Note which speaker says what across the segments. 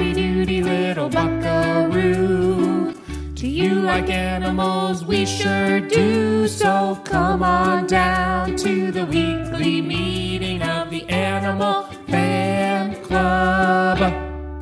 Speaker 1: howdy doody little buckaroo. Do you like animals? We sure do. So come on down to the weekly meeting of the Animal Fan Club.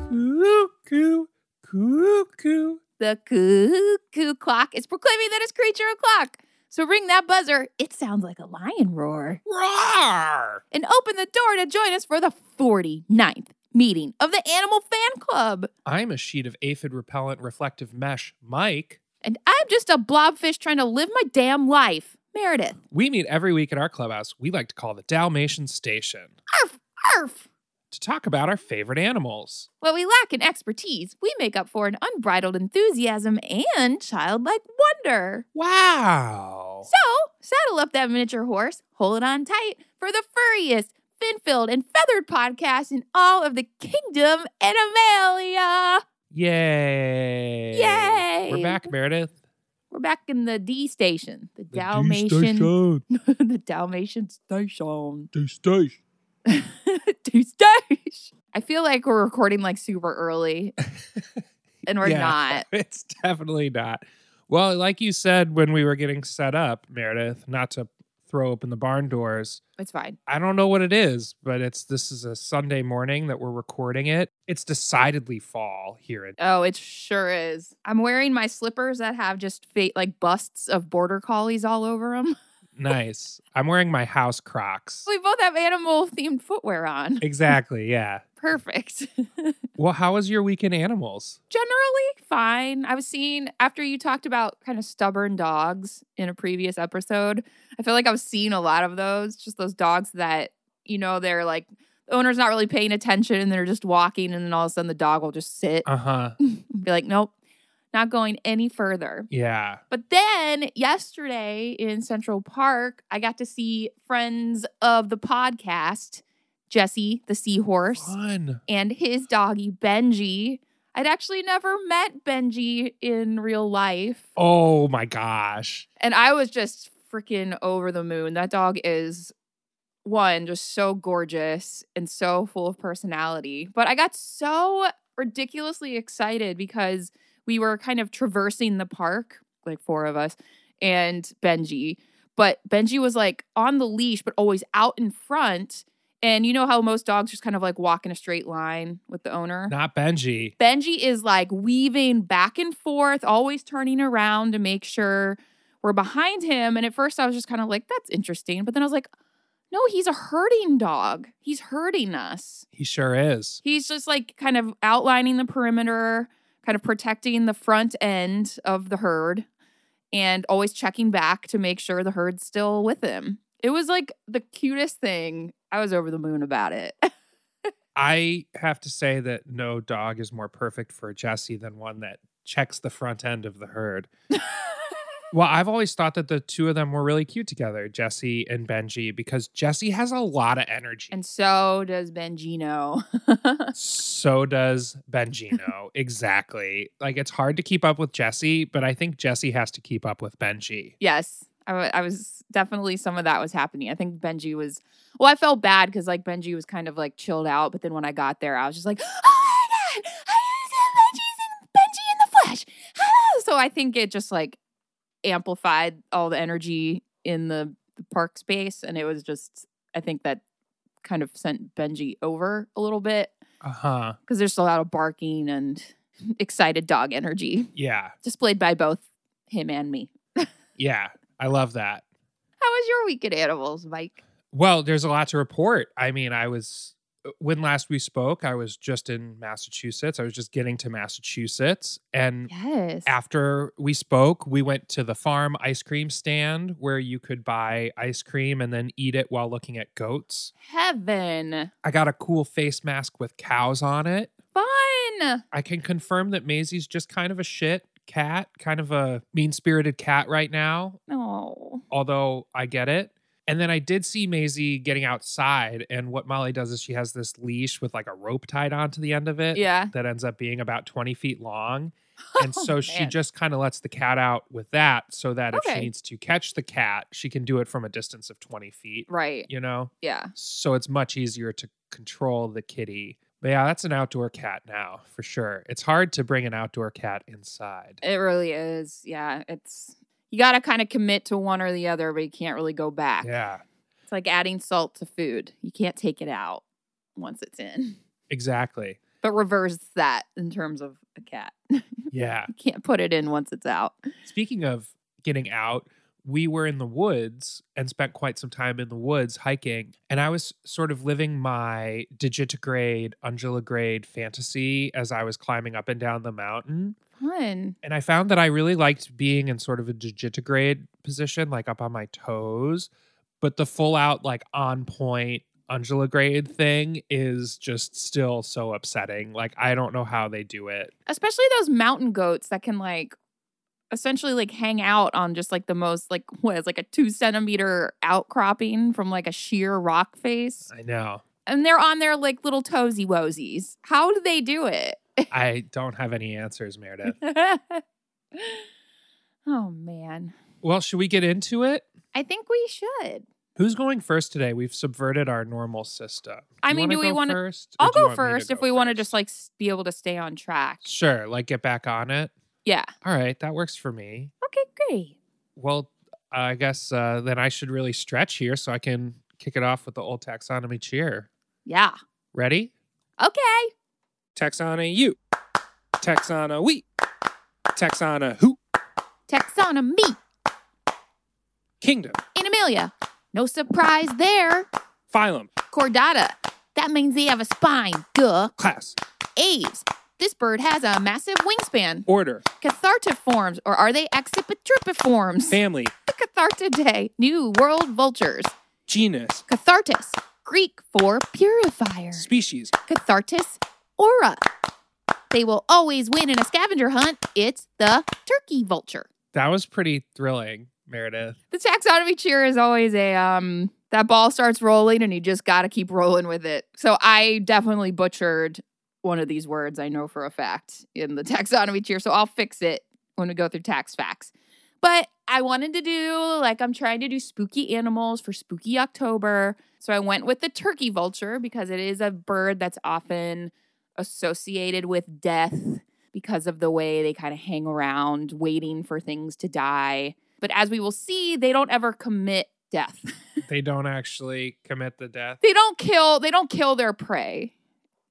Speaker 2: Cuckoo, cuckoo.
Speaker 3: The cuckoo clock is proclaiming that it's creature o'clock. So ring that buzzer. It sounds like a lion roar.
Speaker 2: Roar!
Speaker 3: And open the door to join us for the 49th meeting of the Animal Fan Club.
Speaker 2: I'm a sheet of aphid repellent reflective mesh, Mike.
Speaker 3: And I'm just a blobfish trying to live my damn life. Meredith.
Speaker 2: We meet every week at our clubhouse we like to call the Dalmatian Station
Speaker 3: Arf, arf.
Speaker 2: to talk about our favorite animals.
Speaker 3: What we lack in expertise, we make up for in unbridled enthusiasm and childlike wonder.
Speaker 2: Wow.
Speaker 3: So, saddle up that miniature horse, hold it on tight for the furriest, fin filled, and feathered podcast in all of the kingdom Animalia.
Speaker 2: Yay.
Speaker 3: Yay!
Speaker 2: We're back, Meredith.
Speaker 3: We're back in the D station, the,
Speaker 2: The
Speaker 3: Dalmatian,
Speaker 2: D-station.
Speaker 3: the Dalmatian station.
Speaker 2: D-station.
Speaker 3: D station. I feel like we're recording like super early, and we're
Speaker 2: Yeah.
Speaker 3: not.
Speaker 2: It's definitely not. Well, like you said when we were getting set up, Meredith, not to throw open the barn doors.
Speaker 3: It's fine.
Speaker 2: I don't know what it is, but it's this is a Sunday morning that we're recording it. It's decidedly fall here in
Speaker 3: Oh, it sure is. I'm wearing my slippers that have just fate like busts of border collies all over them.
Speaker 2: nice. I'm wearing my house Crocs.
Speaker 3: We both have animal themed footwear on.
Speaker 2: Exactly, yeah.
Speaker 3: Perfect.
Speaker 2: Well, how was your week in animals?
Speaker 3: Generally fine. I was seeing after you talked about kind of stubborn dogs in a previous episode. I feel like I was seeing a lot of those, just those dogs that, you know, they're like the owner's not really paying attention and they're just walking and then all of a sudden the dog will just sit
Speaker 2: Uh-huh.
Speaker 3: be like, Nope, not going any further.
Speaker 2: Yeah.
Speaker 3: But then yesterday in Central Park, I got to see friends of the podcast, Jesse the seahorse,
Speaker 2: Fun.
Speaker 3: and his doggy Benji. I'd actually never met Benji in real life,
Speaker 2: Oh my gosh.
Speaker 3: and I was just freaking over the moon. That dog is one just so gorgeous and so full of personality. But I got so ridiculously excited because we were kind of traversing the park, like four of us, and Benji. But Benji was like on the leash, but always out in front. And you know how most dogs just kind of like walk in a straight line with the owner?
Speaker 2: Not Benji.
Speaker 3: Benji is like weaving back and forth, always turning around to make sure we're behind him. And at first I was just kind of like, that's interesting. But then I was like, no, he's a herding dog. He's herding us.
Speaker 2: He sure is.
Speaker 3: He's just like kind of outlining the perimeter, kind of protecting the front end of the herd, and always checking back to make sure the herd's still with him. It was like the cutest thing. I was over the moon about it.
Speaker 2: I have to say that no dog is more perfect for Jesse than one that checks the front end of the herd. well, I've always thought that the two of them were really cute together, Jesse and Benji, because Jesse has a lot of energy.
Speaker 3: and so does Benjino.
Speaker 2: so does Benjino. exactly. Like it's hard to keep up with Jesse, but I think Jesse has to keep up with Benji.
Speaker 3: Yes, I was definitely some of that was happening. I think Benji was. Well, I felt bad because like Benji was kind of like chilled out, but then when I got there, I was just like, "Oh my god, I Benji's in Benji in the flesh!" So I think it just like amplified all the energy in the, the park space, and it was just. I think that kind of sent Benji over a little bit
Speaker 2: Uh huh.
Speaker 3: because there's a lot of barking and excited dog energy
Speaker 2: Yeah.
Speaker 3: displayed by both him and me.
Speaker 2: Yeah. I love that.
Speaker 3: How was your week at animals, Mike?
Speaker 2: Well, there's a lot to report. I mean, I was Uh, when last we spoke, I was just in Massachusetts. I was just getting to Massachusetts. And
Speaker 3: Yes.
Speaker 2: after we spoke, we went to the farm ice cream stand where you could buy ice cream and then eat it while looking at goats.
Speaker 3: Heaven.
Speaker 2: I got a cool face mask with cows on it.
Speaker 3: Fun.
Speaker 2: I can confirm that Maisie's just kind of a shit cat, kind of a mean spirited cat right now,
Speaker 3: Oh.
Speaker 2: although I get it. And then I did see Maisie getting outside, and what Molly does is she has this leash with like a rope tied onto the end of it
Speaker 3: Yeah.
Speaker 2: that ends up being about 20 feet long. And
Speaker 3: Oh,
Speaker 2: so she just kind of lets the cat out with that so that if she needs to catch the cat, she can do it from a distance of 20 feet,
Speaker 3: Right.
Speaker 2: you know?
Speaker 3: Yeah.
Speaker 2: So it's much easier to control the kitty But yeah, that's an outdoor cat now for sure. It's hard to bring an outdoor cat inside.
Speaker 3: It really is. Yeah, it's you got to kind of commit to one or the other, but you can't really go back.
Speaker 2: Yeah,
Speaker 3: It's like adding salt to food. You can't take it out once it's in.
Speaker 2: exactly.
Speaker 3: But reverse that in terms of a cat.
Speaker 2: Yeah.
Speaker 3: you can't put it in once it's out.
Speaker 2: Speaking of getting out, we were in the woods and spent quite some time in the woods hiking. And I was sort of living my digitigrade, unguligrade fantasy as I was climbing up and down the mountain.
Speaker 3: Fun.
Speaker 2: And I found that I really liked being in sort of a digitigrade position, like up on my toes. But the full out, like on point unguligrade thing is just still so upsetting. Like, I don't know how they do it.
Speaker 3: Especially those mountain goats that can like essentially like hang out on just like the most like what is like a two centimeter outcropping from like a sheer rock face.
Speaker 2: I know.
Speaker 3: And they're on their like little toesy woesies. How do they do it?
Speaker 2: I don't have any answers, Meredith.
Speaker 3: oh man.
Speaker 2: Well, should we get into it?
Speaker 3: I think we should.
Speaker 2: Who's going first today? We've subverted our normal system.
Speaker 3: I mean, do we wanna-
Speaker 2: first?
Speaker 3: I'll go
Speaker 2: want to
Speaker 3: first if we want to just like be able to stay on track.
Speaker 2: Sure, like get back on it.
Speaker 3: Yeah.
Speaker 2: All right, that works for me.
Speaker 3: Okay, great.
Speaker 2: Well, I guess uh, then I should really stretch here so I can kick it off with the old taxonomy cheer.
Speaker 3: Yeah.
Speaker 2: Ready?
Speaker 3: Okay.
Speaker 2: Taxona you. Taxona we. Taxona who.
Speaker 3: Taxonomy
Speaker 2: Kingdom.
Speaker 3: Animalia. No surprise there.
Speaker 2: Phylum.
Speaker 3: Chordata. That means they have a spine. Duh.
Speaker 2: Class.
Speaker 3: Aves. This bird has a massive wingspan.
Speaker 2: Order.
Speaker 3: Cathartiforms, or are they accipitripiforms?
Speaker 2: Family.
Speaker 3: The Cathartidae, New World vultures.
Speaker 2: Genus.
Speaker 3: Cathartes, Greek for purifier.
Speaker 2: Species.
Speaker 3: Cathartes aura. They will always win in a scavenger hunt. It's the turkey vulture.
Speaker 2: That was pretty thrilling, Meredith.
Speaker 3: The taxonomy cheer is always a um that ball starts rolling and you just got to keep rolling with it. So I definitely butchered one of these words I know for a fact in the taxonomy cheer. So I'll fix it when we go through tax facts. But I wanted to do like I'm trying to do spooky animals for spooky October. So I went with the turkey vulture because it is a bird that's often associated with death because of the way they kind of hang around waiting for things to die. But as we will see, they don't ever commit death.
Speaker 2: They don't actually commit the death.
Speaker 3: they don't kill they don't kill their prey.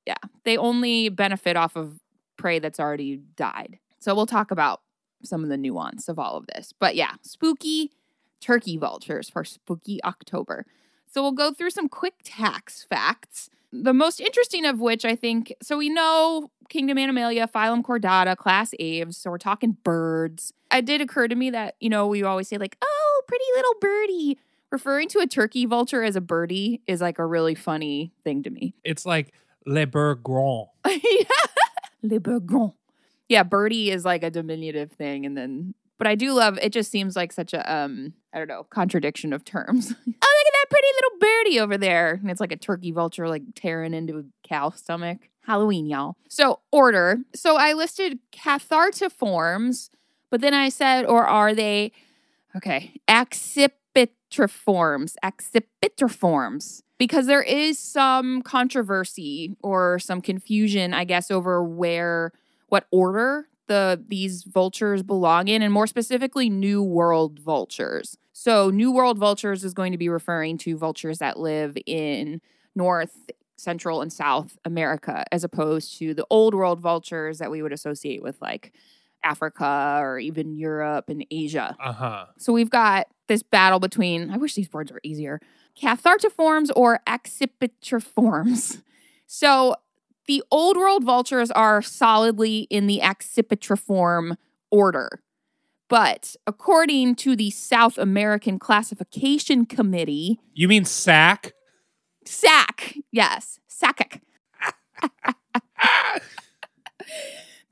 Speaker 3: Yeah. They only benefit off of prey that's already died. So we'll talk about some of the nuance of all of this. But yeah, spooky turkey vultures for spooky October. So we'll go through some quick tax facts. The most interesting of which I think so we know Kingdom Animalia, Phylum Chordata, Class Aves, so we're talking birds. It did occur to me that, you know, we always say like, "Oh, pretty little birdie." Referring to a turkey vulture as a birdie is like a really funny thing to me.
Speaker 2: It's like Le Bourgron.
Speaker 3: Le Bourgon. Yeah, birdie is like a diminutive thing, and then but I do love it. Just seems like such a um I don't know contradiction of terms. oh, look at that pretty birdie over there, and it's like a turkey vulture like tearing into a cow stomach. Halloween, y'all. So order. So I listed cathartiforms, but then I said, or are they okay? Accipitriforms. Accipitriforms because there is some controversy or some confusion, I guess, over where what order the these vultures belong in, and more specifically, New World vultures. So, New World vultures is going to be referring to vultures that live in North, Central, and South America, as opposed to the Old World vultures that we would associate with like Africa or even Europe and Asia.
Speaker 2: Uh huh.
Speaker 3: So we've got this battle between, I wish these words were easier, cathartiforms or accipitriforms. So the old world vultures are solidly in the accipitriform order. But according to the South American Classification Committee,
Speaker 2: You mean SAC?
Speaker 3: SAC, yes, SACIC,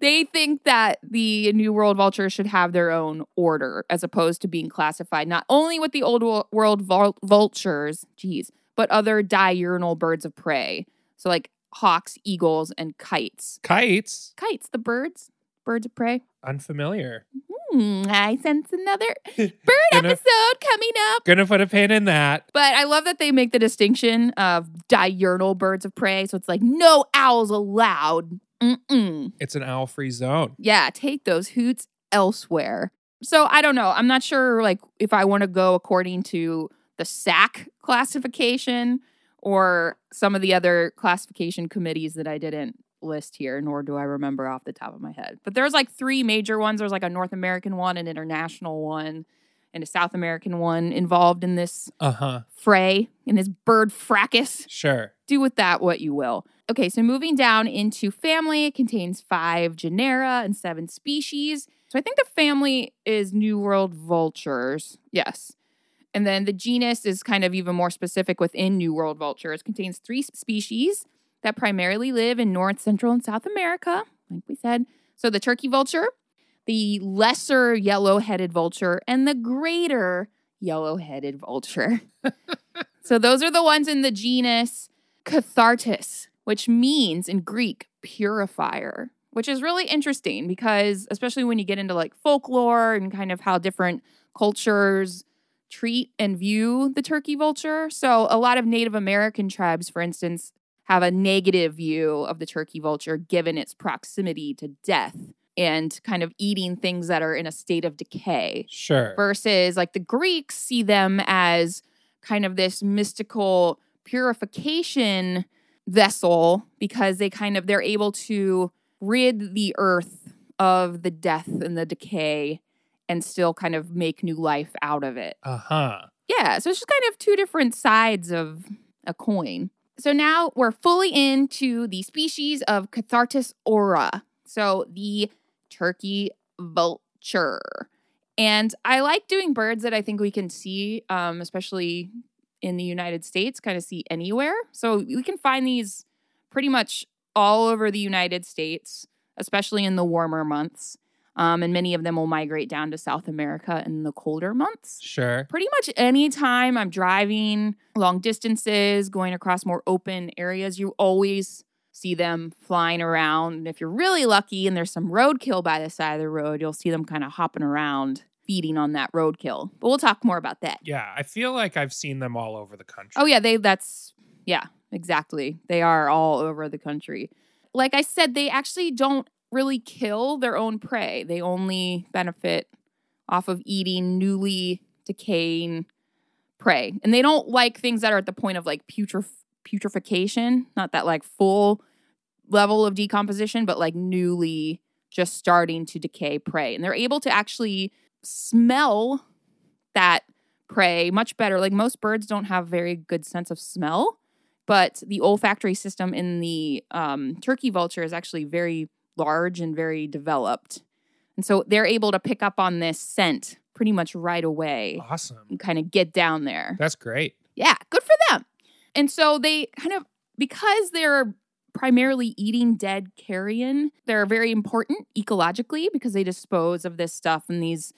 Speaker 3: they think that the New World vultures should have their own order as opposed to being classified not only with the Old World vul- vultures, geez, but other diurnal birds of prey. So, like hawks, eagles, and kites.
Speaker 2: Kites?
Speaker 3: Kites, the birds, birds of prey.
Speaker 2: Unfamiliar. Mm-hmm.
Speaker 3: Hmm, I sense another bird
Speaker 2: Gonna-
Speaker 3: episode coming up.
Speaker 2: Gonna put a pin in that.
Speaker 3: But I love that they make the distinction of diurnal birds of prey. So it's like no owls allowed. Mm-mm.
Speaker 2: It's an owl free zone.
Speaker 3: Yeah, take those hoots elsewhere. So I don't know. I'm not sure like if I want to go according to the SAC classification or some of the other classification committees that I didn't list here, nor do I remember off the top of my head. But there's like three major ones. There's like a North American one, an international one, and a South American one involved in this
Speaker 2: Uh huh.
Speaker 3: fray, in this bird fracas
Speaker 2: Sure.
Speaker 3: do with that what you will. Okay, so moving down into family, it contains five genera and seven species. So I think the family is New World vultures. Yes. And then the genus is kind of even more specific within New World vultures. contains three species that primarily live in North, Central, and South America, like we said. So the turkey vulture, the lesser yellow headed vulture, and the greater yellow headed vulture. so those are the ones in the genus cathartes, which means in Greek purifier, which is really interesting because, especially when you get into like folklore and kind of how different cultures treat and view the turkey vulture. So, a lot of Native American tribes, for instance, have a negative view of the turkey vulture given its proximity to death and kind of eating things that are in a state of decay
Speaker 2: Sure.
Speaker 3: versus like the Greeks see them as kind of this mystical purification vessel because they kind of they're able to rid the earth of the death and the decay and still kind of make new life out of it.
Speaker 2: Uh huh.
Speaker 3: Yeah, so it's just kind of two different sides of a coin. So now we're fully into the species of Cathartes aura. So the turkey vulture. And I like doing birds that I think we can see, um, especially in the United States, kind of see anywhere. So we can find these pretty much all over the United States, especially in the warmer months. Um, and many of them will migrate down to South America in the colder months
Speaker 2: Sure.
Speaker 3: pretty much any time I'm driving long distances, going across more open areas, you always see them flying around. And if you're really lucky and there's some roadkill by the side of the road, you'll see them kind of hopping around, feeding on that roadkill. But we'll talk more about that.
Speaker 2: Yeah, I feel like I've seen them all over the country.
Speaker 3: Oh yeah, they that's yeah, exactly. They are all over the country. Like I said, they actually don't really kill their own prey. They only benefit off of eating newly decaying prey. And they don't like things that are at the point of like putref- putrefaction, not that like full level of decomposition, but like newly just starting to decay prey. And they're able to actually smell that prey much better. Like most birds don't have very good sense of smell, but the olfactory system in the um, turkey vulture is actually very large and very developed. And so they're able to pick up on this scent pretty much right away
Speaker 2: Awesome.
Speaker 3: and kind of get down there.
Speaker 2: That's great.
Speaker 3: Yeah, good for them. And so they kind of, because they're primarily eating dead carrion, they're very important ecologically because they dispose of this stuff in these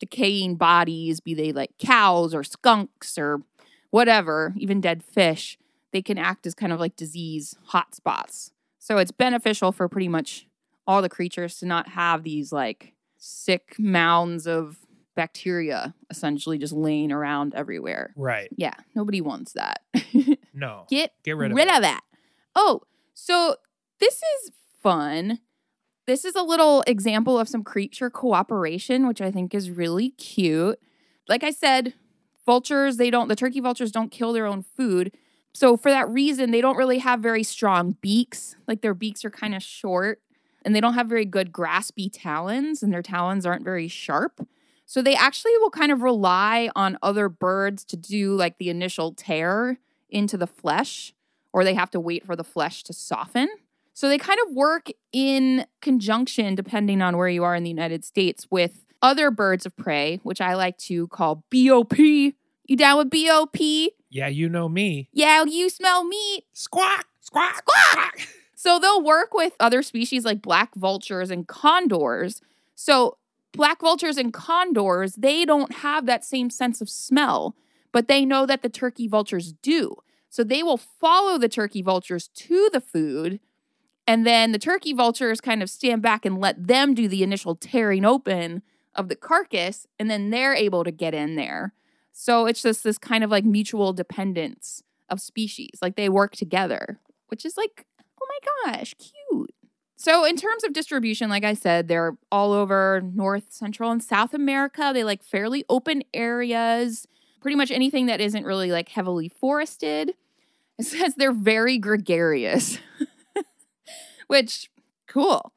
Speaker 3: decaying bodies, be they like cows or skunks or whatever, even dead fish. They can act as kind of like disease hotspots. So it's beneficial for pretty much all the creatures to not have these like sick mounds of bacteria essentially just laying around everywhere.
Speaker 2: Right.
Speaker 3: Yeah, nobody wants that.
Speaker 2: No.
Speaker 3: Get
Speaker 2: Get rid
Speaker 3: rid
Speaker 2: of
Speaker 3: of, that. Oh, so this is fun. This is a little example of some creature cooperation, which I think is really cute. Like I said, vultures, they don't, the turkey vultures don't kill their own food. So for that reason, they don't really have very strong beaks. Like their beaks are kind of short and they don't have very good graspy talons, and their talons aren't very sharp. So they actually will kind of rely on other birds to do like the initial tear into the flesh, or they have to wait for the flesh to soften. So they kind of work in conjunction, depending on where you are in the United States, with other birds of prey, which I like to call BOP. You down with BOP?
Speaker 2: Yeah, you know me.
Speaker 3: Yeah, you smell meat.
Speaker 2: Squawk, squawk,
Speaker 3: Squawk! So they'll work with other species like black vultures and condors. So black vultures and condors, they don't have that same sense of smell, but they know that the turkey vultures do. So they will follow the turkey vultures to the food, and then the turkey vultures kind of stand back and let them do the initial tearing open of the carcass, and then they're able to get in there. So it's just this kind of like mutual dependence of species. Like they work together, which is like, oh my gosh, cute. So, in terms of distribution, like I said, they're all over North, Central, and South America. They like fairly open areas, pretty much anything that isn't really like heavily forested. It says they're very gregarious, which cool.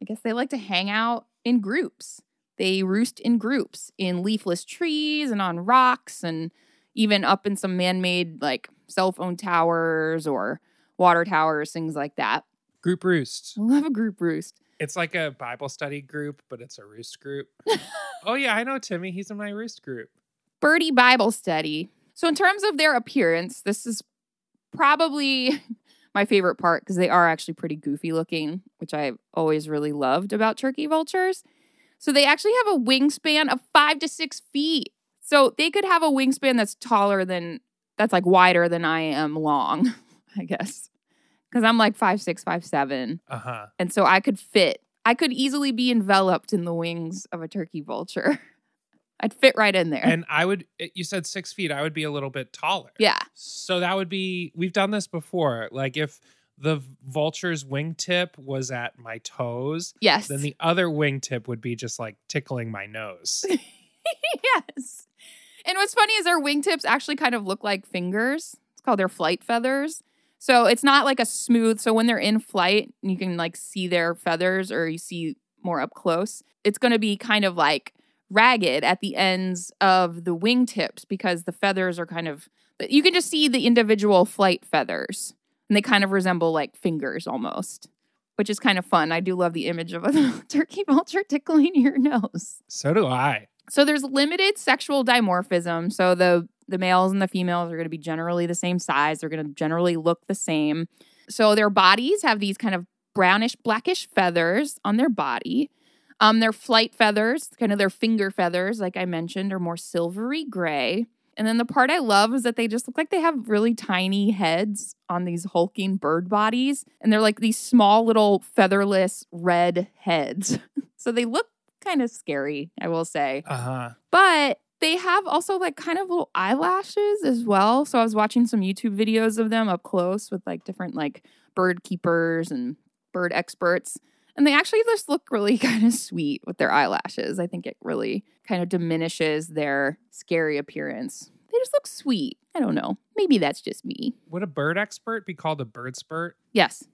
Speaker 3: I guess they like to hang out in groups. They roost in groups in leafless trees and on rocks and even up in some man made like cell phone towers or water towers, things like that.
Speaker 2: Group roost.
Speaker 3: I love a group roost.
Speaker 2: It's like a Bible study group, but it's a roost group. oh yeah, I know Timmy. He's in my roost group.
Speaker 3: Birdie Bible study. So, in terms of their appearance, this is probably my favorite part because they are actually pretty goofy looking, which I've always really loved about turkey vultures. So, they actually have a wingspan of five to six feet. So, they could have a wingspan that's taller than, that's like wider than I am long, I guess because I'm like five six, five seven,
Speaker 2: Uh huh.
Speaker 3: and so I could fit. I could easily be enveloped in the wings of a turkey vulture. I'd fit right in there.
Speaker 2: And I would. You said six feet. I would be a little bit taller.
Speaker 3: yeah,
Speaker 2: So that would be. We've done this before. Like if the vulture's wingtip was at my toes,
Speaker 3: yes,
Speaker 2: then the other wingtip would be just like tickling my nose.
Speaker 3: yes. And what's funny is their wingtips actually kind of look like fingers. It's called their flight feathers. So it's not like a smooth. So when they're in flight, you can like see their feathers or you see more up close. It's going to be kind of like ragged at the ends of the wingtips because the feathers are kind of, you can just see the individual flight feathers and they kind of resemble like fingers almost, which is kind of fun. I do love the image of a turkey vulture tickling your nose.
Speaker 2: so do I.
Speaker 3: So there's limited sexual dimorphism. So the the males and the females are going to be generally the same size. They're going to generally look the same. So their bodies have these kind of brownish blackish feathers on their body. Um, their flight feathers, kind of their finger feathers, like I mentioned, are more silvery gray. And then the part I love is that they just look like they have really tiny heads on these hulking bird bodies. And they're like these small little featherless red heads. so they look kind of scary, I will say.
Speaker 2: Uh huh.
Speaker 3: But they have also like kind of little eyelashes as well. So I was watching some YouTube videos of them up close with like different like bird keepers and bird experts. And they actually just look really kind of sweet with their eyelashes. I think it really kind of diminishes their scary appearance. They just look sweet. I don't know. Maybe that's just me.
Speaker 2: Would a bird expert be called a bird spurt?
Speaker 3: Yes,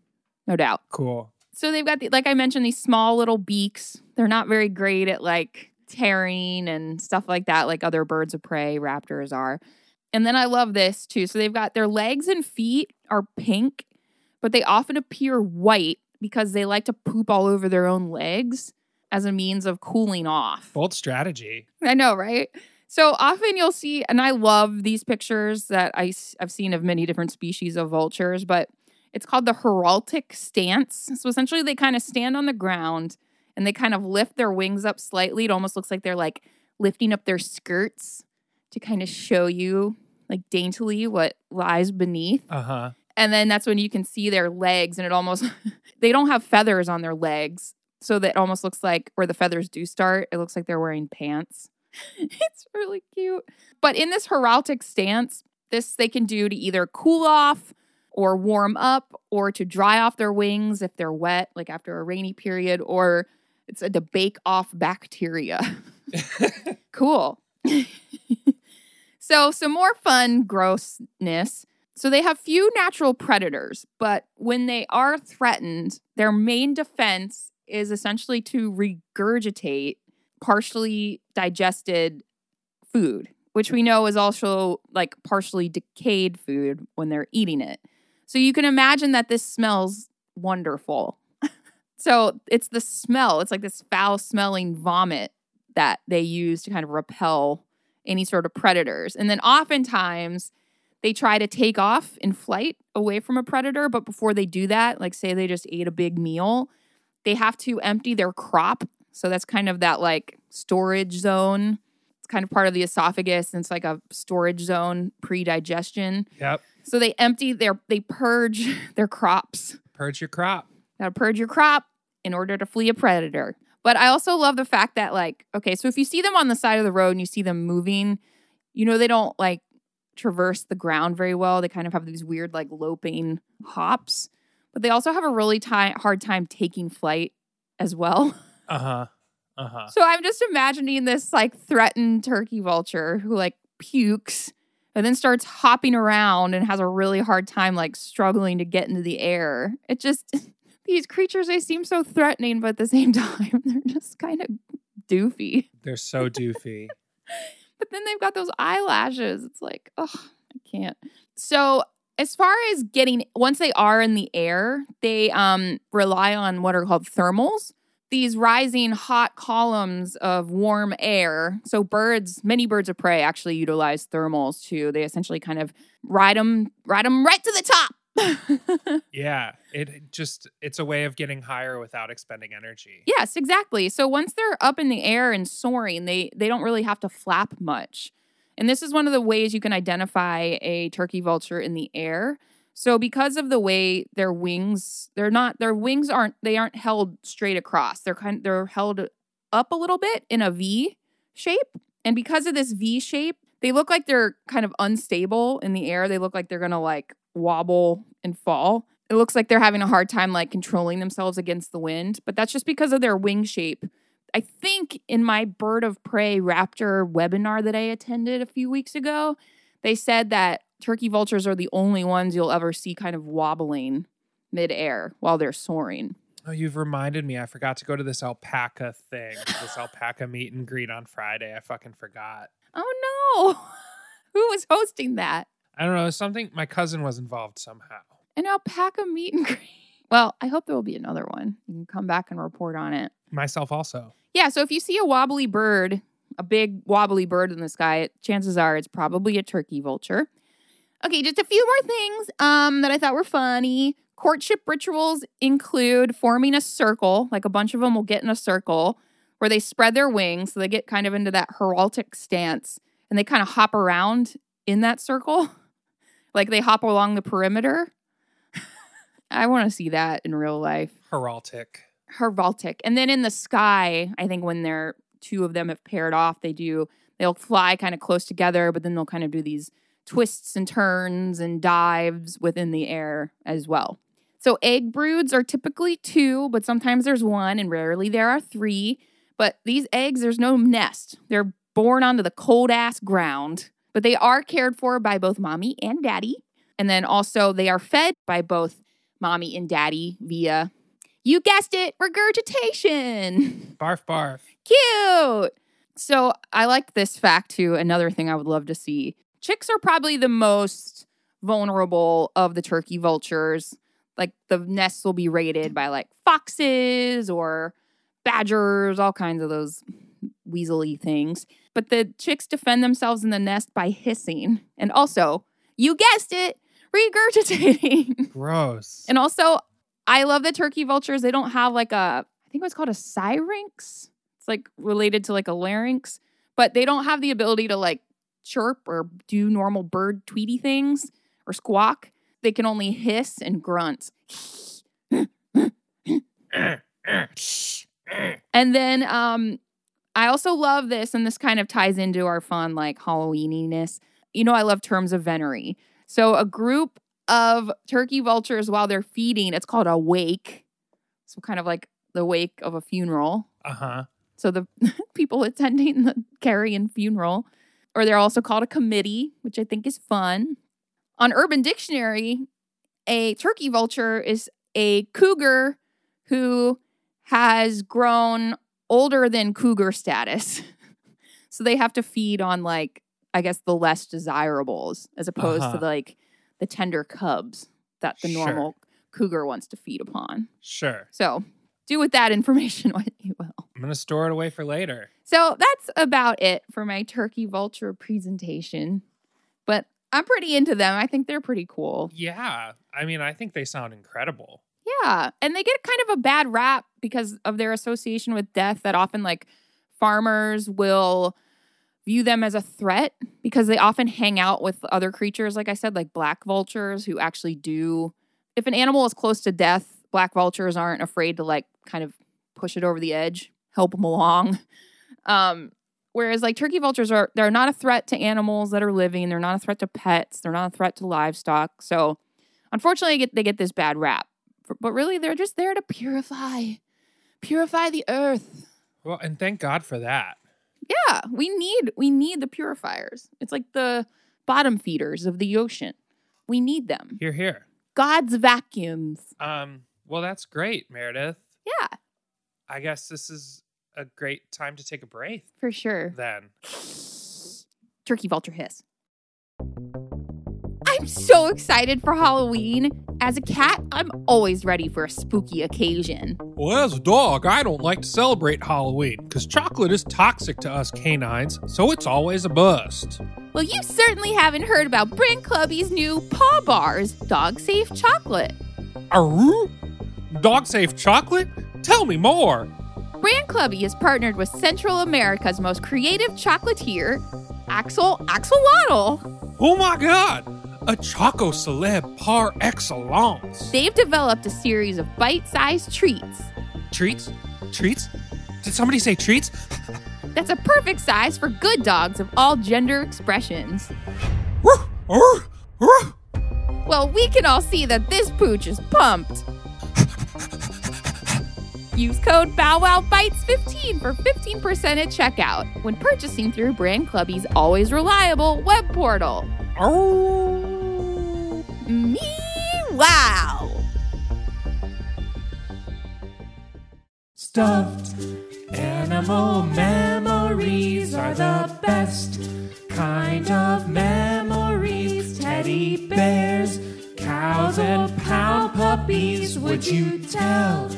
Speaker 3: no doubt.
Speaker 2: Cool.
Speaker 3: So they've got the, like I mentioned, these small little beaks. They're not very great at like tearing and stuff like that, like other birds of prey, raptors are. And then I love this too. So they've got their legs and feet are pink, but they often appear white because they like to poop all over their own legs as a means of cooling off.
Speaker 2: Bold strategy.
Speaker 3: I know, right? So often you'll see, and I love these pictures that I, have seen of many different species of vultures, but it's called the heraldic stance. So essentially, they kind of stand on the ground and they kind of lift their wings up slightly. It almost looks like they're like lifting up their skirts to kind of show you, like daintily, what lies beneath.
Speaker 2: Uh huh.
Speaker 3: And then that's when you can see their legs, and it almost, they don't have feathers on their legs. So that almost looks like where the feathers do start, it looks like they're wearing pants. it's really cute. But in this heraldic stance, this they can do to either cool off or warm up or to dry off their wings if they're wet, like after a rainy period, or it's a to bake off bacteria. cool. so, some more fun grossness. So, they have few natural predators, but when they are threatened, their main defense is essentially to regurgitate partially digested food, which we know is also like partially decayed food when they're eating it. So you can imagine that this smells wonderful. So it's the smell, it's like this foul smelling vomit that they use to kind of repel any sort of predators. And then oftentimes they try to take off in flight away from a predator, but before they do that, like say they just ate a big meal, they have to empty their crop. So that's kind of that like storage zone. It's kind of part of the esophagus and it's like a storage zone pre-digestion.
Speaker 2: Yep.
Speaker 3: So they empty their they purge their crops.
Speaker 2: Purge your crop.
Speaker 3: Gotta purge your crop in order to flee a predator. But I also love the fact that, like, okay, so if you see them on the side of the road and you see them moving, you know, they don't like traverse the ground very well. They kind of have these weird, like, loping hops, but they also have a really hard time taking flight as well.
Speaker 2: Uh huh. Uh huh.
Speaker 3: So I'm just imagining this like threatened turkey vulture who like pukes and then starts hopping around and has a really hard time like struggling to get into the air. It just these creatures they seem so threatening but at the same time they're just kind of doofy.
Speaker 2: They're so doofy.
Speaker 3: But then they've got those eyelashes. It's like, oh, I can't. So as far as getting once they are in the air, they um rely on what are called thermals. These rising hot columns of warm air. So birds, many birds of prey actually utilize thermals too. They essentially kind of ride them, ride them right to the top.
Speaker 2: Yeah. It just it's a way of getting higher without expending energy.
Speaker 3: Yes, exactly. So once they're up in the air and soaring, they they don't really have to flap much. And this is one of the ways you can identify a turkey vulture in the air. So because of the way their wings, they're not their wings aren't they aren't held straight across. They're kind they're held up a little bit in a V shape. And because of this V shape, they look like they're kind of unstable in the air. They look like they're going to like wobble and fall. It looks like they're having a hard time like controlling themselves against the wind, but that's just because of their wing shape. I think in my bird of prey raptor webinar that I attended a few weeks ago, they said that turkey vultures are the only ones you'll ever see kind of wobbling midair while they're soaring.
Speaker 2: Oh, you've reminded me. I forgot to go to this alpaca thing, this alpaca meet and greet on Friday. I fucking forgot.
Speaker 3: Oh no. Who was hosting that?
Speaker 2: I don't know. Something my cousin was involved somehow.
Speaker 3: An alpaca meet and greet. Well, I hope there will be another one. You can come back and report on it.
Speaker 2: Myself also.
Speaker 3: Yeah, so if you see a wobbly bird, a big wobbly bird in the sky, chances are it's probably a turkey vulture. Okay, just a few more things um, that I thought were funny. Courtship rituals include forming a circle, like a bunch of them will get in a circle where they spread their wings. So they get kind of into that heraldic stance and they kind of hop around in that circle. like they hop along the perimeter. I want to see that in real life.
Speaker 2: Heraldic.
Speaker 3: Heraldic. And then in the sky, I think when they're two of them have paired off, they do, they'll fly kind of close together, but then they'll kind of do these twists and turns and dives within the air as well. So, egg broods are typically two, but sometimes there's one, and rarely there are three. But these eggs, there's no nest. They're born onto the cold ass ground, but they are cared for by both mommy and daddy. And then also, they are fed by both mommy and daddy via, you guessed it, regurgitation.
Speaker 2: Barf, barf.
Speaker 3: Cute. So, I like this fact too. Another thing I would love to see chicks are probably the most vulnerable of the turkey vultures. Like the nests will be raided by like foxes or badgers, all kinds of those weaselly things. But the chicks defend themselves in the nest by hissing and also, you guessed it, regurgitating.
Speaker 2: Gross.
Speaker 3: and also, I love the turkey vultures. They don't have like a, I think it was called a syrinx. It's like related to like a larynx, but they don't have the ability to like chirp or do normal bird tweety things or squawk. They can only hiss and grunt. and then um I also love this, and this kind of ties into our fun like Halloweeniness. You know, I love terms of venery. So a group of turkey vultures while they're feeding, it's called a wake. So kind of like the wake of a funeral.
Speaker 2: Uh huh.
Speaker 3: So the people attending the carrion funeral or they're also called a committee, which I think is fun. On Urban Dictionary, a turkey vulture is a cougar who has grown older than cougar status. so they have to feed on like I guess the less desirables as opposed
Speaker 2: Uh-huh.
Speaker 3: to like the tender cubs that the
Speaker 2: Sure.
Speaker 3: normal cougar wants to feed upon.
Speaker 2: Sure.
Speaker 3: So do with that information what you will.
Speaker 2: I'm gonna store it away for later.
Speaker 3: So that's about it for my turkey vulture presentation. But I'm pretty into them. I think they're pretty cool.
Speaker 2: Yeah. I mean, I think they sound incredible.
Speaker 3: Yeah. And they get kind of a bad rap because of their association with death that often like farmers will view them as a threat because they often hang out with other creatures like I said like black vultures who actually do if an animal is close to death, black vultures aren't afraid to like kind of push it over the edge, help them along. Um, whereas like turkey vultures are they're not a threat to animals that are living. They're not a threat to pets. They're not a threat to livestock. So unfortunately, they get, they get this bad rap. But really, they're just there to purify, purify the earth.
Speaker 2: Well, and thank God for that.
Speaker 3: Yeah, we need we need the purifiers. It's like the bottom feeders of the ocean. We need them.
Speaker 2: Here, here.
Speaker 3: God's vacuums.
Speaker 2: Um, well, that's great, Meredith.
Speaker 3: Yeah,
Speaker 2: I guess this is a great time to take a break
Speaker 3: for sure.
Speaker 2: then.
Speaker 3: Turkey vulture hiss. So excited for Halloween. As a cat, I'm always ready for a spooky occasion.
Speaker 2: Well, as a dog, I don't like to celebrate Halloween because chocolate is toxic to us canines, so it's always a bust.
Speaker 3: Well, you certainly haven't heard about Brand Clubby's new Paw Bars Dog Safe Chocolate.
Speaker 2: Aroo? Dog safe chocolate? Tell me more.
Speaker 3: Brand Clubby has partnered with Central America's most creative chocolatier, Axel Axolotl.
Speaker 2: Oh my god! A Choco Celeb par excellence.
Speaker 3: They've developed a series of bite-sized treats
Speaker 2: Treats? Treats? Did somebody say treats?
Speaker 3: that's a perfect size for good dogs of all gender expressions. Well, we can all see that this pooch is pumped. Use code BowWowBites15 for 15% at checkout when purchasing through Brand Clubby's always reliable web portal.
Speaker 2: Oh.
Speaker 3: Me wow!
Speaker 1: Stuffed animal memories are the best kind of memories. Teddy bears, cows, and pound puppies. Would you tell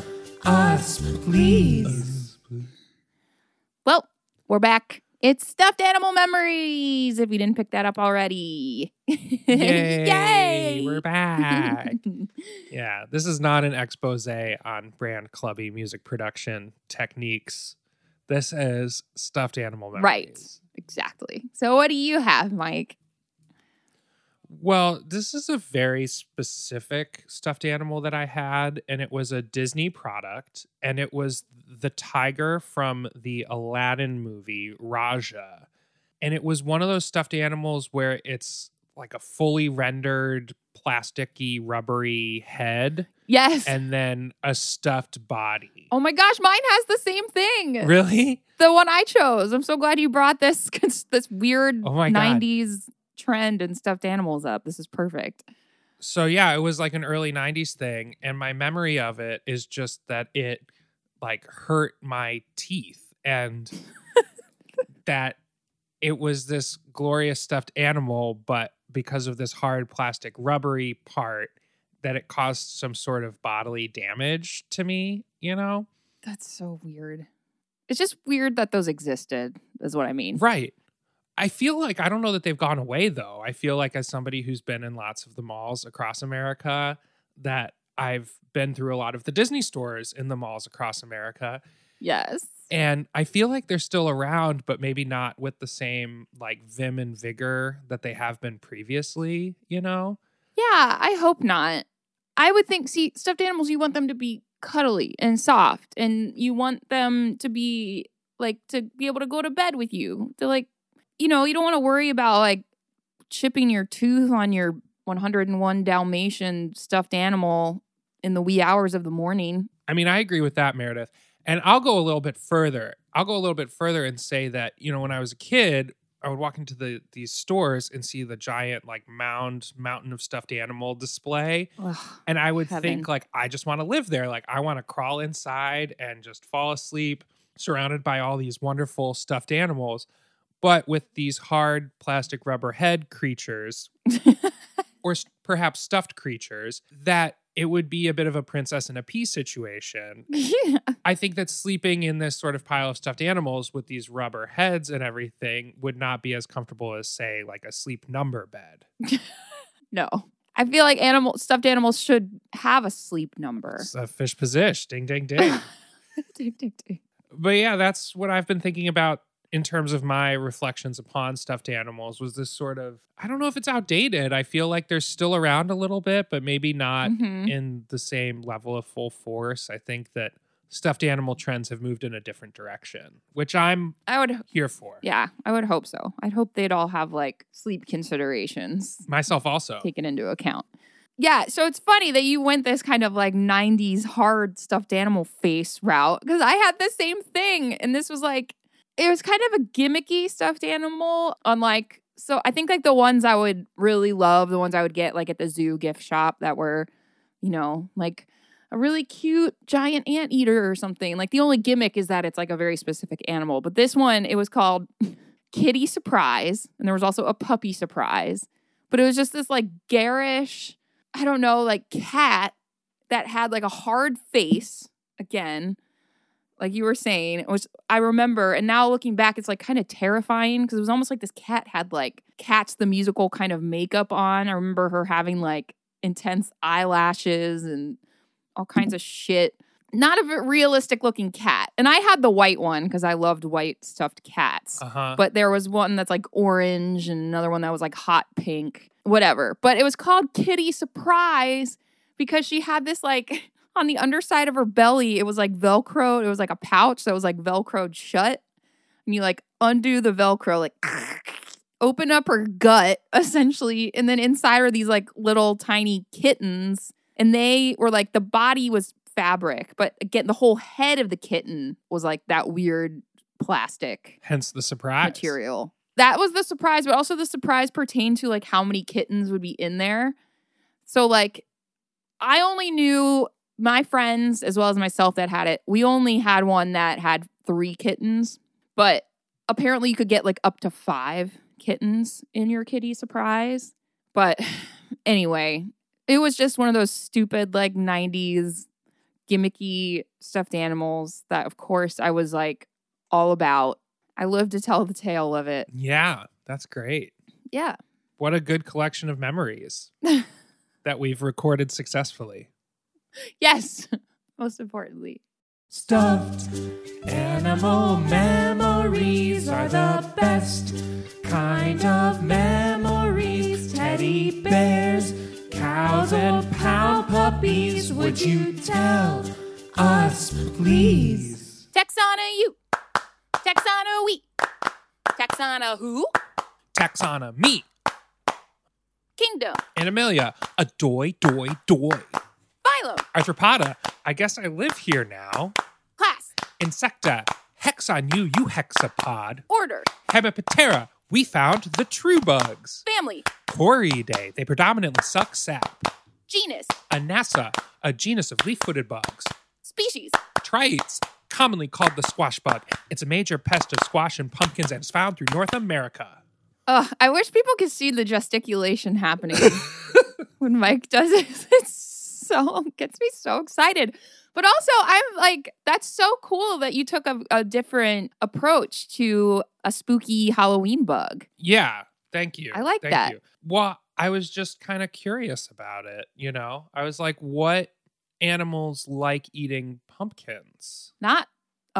Speaker 1: us, please?
Speaker 3: Well, we're back. It's stuffed animal memories. If you didn't pick that up already,
Speaker 2: Yay,
Speaker 3: Yay!
Speaker 2: We're back. yeah, this is not an expose on brand clubby music production techniques. This is stuffed animal memories.
Speaker 3: Right. exactly. So, what do you have, Mike?
Speaker 2: Well, this is a very specific stuffed animal that I had, and it was a Disney product, and it was the tiger from the Aladdin movie, Rajah. And it was one of those stuffed animals where it's like a fully rendered, plasticky, rubbery head,
Speaker 3: Yes.
Speaker 2: and then a stuffed body.
Speaker 3: oh my gosh, mine has the same thing.
Speaker 2: Really?
Speaker 3: The one I chose. I'm so glad you brought this this weird
Speaker 2: Oh my God.
Speaker 3: 90s trend and stuffed animals up. This is perfect.
Speaker 2: so yeah, it was like an early 90s thing and my memory of it is just that it like hurt my teeth and that it was this glorious stuffed animal but because of this hard plastic rubbery part that it caused some sort of bodily damage to me, you know?
Speaker 3: That's so weird. It's just weird that those existed, is what I mean.
Speaker 2: Right. I feel like I don't know that they've gone away though. I feel like as somebody who's been in lots of the malls across America that I've been through a lot of the Disney stores in the malls across America
Speaker 3: Yes.
Speaker 2: and I feel like they're still around but maybe not with the same like vim and vigor that they have been previously, you know?
Speaker 3: Yeah, I hope not. I would think, see, stuffed animals, you want them to be cuddly and soft, and you want them to be like to be able to go to bed with you. To like, you know, you don't want to worry about like chipping your tooth on your 101 Dalmatian stuffed animal in the wee hours of the morning.
Speaker 2: I mean, I agree with that, Meredith. And I'll go a little bit further. I'll go a little bit further and say that, you know, when I was a kid, I would walk into the these stores and see the giant like mound mountain of stuffed animal display.
Speaker 3: Ugh.
Speaker 2: And I would
Speaker 3: Heaven.
Speaker 2: think like I just want to live there. Like I want to crawl inside and just fall asleep surrounded by all these wonderful stuffed animals. But with these hard plastic rubber head creatures or perhaps stuffed creatures that it would be a bit of a princess and a pea situation.
Speaker 3: yeah.
Speaker 2: I think that sleeping in this sort of pile of stuffed animals with these rubber heads and everything would not be as comfortable as, say, like a sleep number bed.
Speaker 3: No. I feel like animal stuffed animals should have a sleep number.
Speaker 2: It's a fish position. Ding, ding, ding.
Speaker 3: Ding, ding, ding.
Speaker 2: but yeah, that's what I've been thinking about in terms of my reflections upon stuffed animals was this sort of I don't know if it's outdated. I feel like they're still around a little bit, but maybe not
Speaker 3: Mhm.
Speaker 2: in the same level of full force. I think that stuffed animal trends have moved in a different direction, which I'm
Speaker 3: I would,
Speaker 2: here for.
Speaker 3: yeah, I would hope so. I'd hope they'd all have like sleep considerations
Speaker 2: Myself also.
Speaker 3: taken into account. Yeah, so it's funny that you went this kind of like 90s hard stuffed animal face route because I had the same thing. And this was like, it was kind of a gimmicky stuffed animal, unlike, so I think like the ones I would really love, the ones I would get like at the zoo gift shop that were, you know, like a really cute giant anteater or something. Like the only gimmick is that it's like a very specific animal. But this one, it was called Kitty Surprise. And there was also a puppy surprise. But it was just this like garish, I don't know, like cat that had like a hard face again. Like you were saying, was I remember, and now looking back, it's like kind of terrifying because it was almost like this cat had like cats the musical kind of makeup on. I remember her having like intense eyelashes and all kinds of shit. Not a realistic looking cat. And I had the white one because I loved white stuffed cats.
Speaker 2: Uh huh.
Speaker 3: But there was one that's like orange and another one that was like hot pink, whatever. But it was called Kitty Surprise because she had this like on the underside of her belly, it was like Velcro. It was like a pouch that was like Velcroed shut. And you like undo the Velcro, like open up her gut essentially. And then inside are these like little tiny kittens. And they were like the body was fabric, but again, the whole head of the kitten was like that weird plastic
Speaker 2: Hence the surprise.
Speaker 3: material. That was the surprise, but also the surprise pertained to like how many kittens would be in there. So like I only knew my friends as well as myself that had it. We only had one that had 3 kittens, but apparently you could get like up to 5 kittens in your kitty surprise. But anyway, it was just one of those stupid like 90s gimmicky stuffed animals that of course I was like all about. I live to tell the tale of it.
Speaker 2: Yeah, that's great.
Speaker 3: Yeah.
Speaker 2: What a good collection of memories that we've recorded successfully.
Speaker 3: Yes. Most importantly.
Speaker 1: Stuffed animal memories are the best kind of memories. Teddy bears, cows, and pound puppies. Would you tell us, please?
Speaker 3: Texana you. Texana we. Texana who?
Speaker 2: Taxana, me,
Speaker 3: Kingdom.
Speaker 2: Animalia. A doy, doy, doy.
Speaker 3: Phylum.
Speaker 2: Arthropoda, I guess I live here now.
Speaker 3: Class.
Speaker 2: Insecta, hex on you, you hexapod.
Speaker 3: Order.
Speaker 2: Hemiptera, we found the true bugs.
Speaker 3: Family.
Speaker 2: Coreidae, they predominantly suck sap.
Speaker 3: Genus.
Speaker 2: Anasa, a genus of leaf-footed bugs.
Speaker 3: Species.
Speaker 2: Tristis, commonly called the squash bug. It's a major pest of squash and pumpkins and is found through North America.
Speaker 3: Ugh, I wish people could see the gesticulation happening when Mike does it. It's so gets me so excited. But also, I'm like, that's so cool that you took a, a different approach to a spooky Halloween bug.
Speaker 2: Yeah, thank you.
Speaker 3: I like
Speaker 2: Thank
Speaker 3: that.
Speaker 2: You. Well, I was just kind of curious about it. You know, I was like, what animals like eating pumpkins?
Speaker 3: Not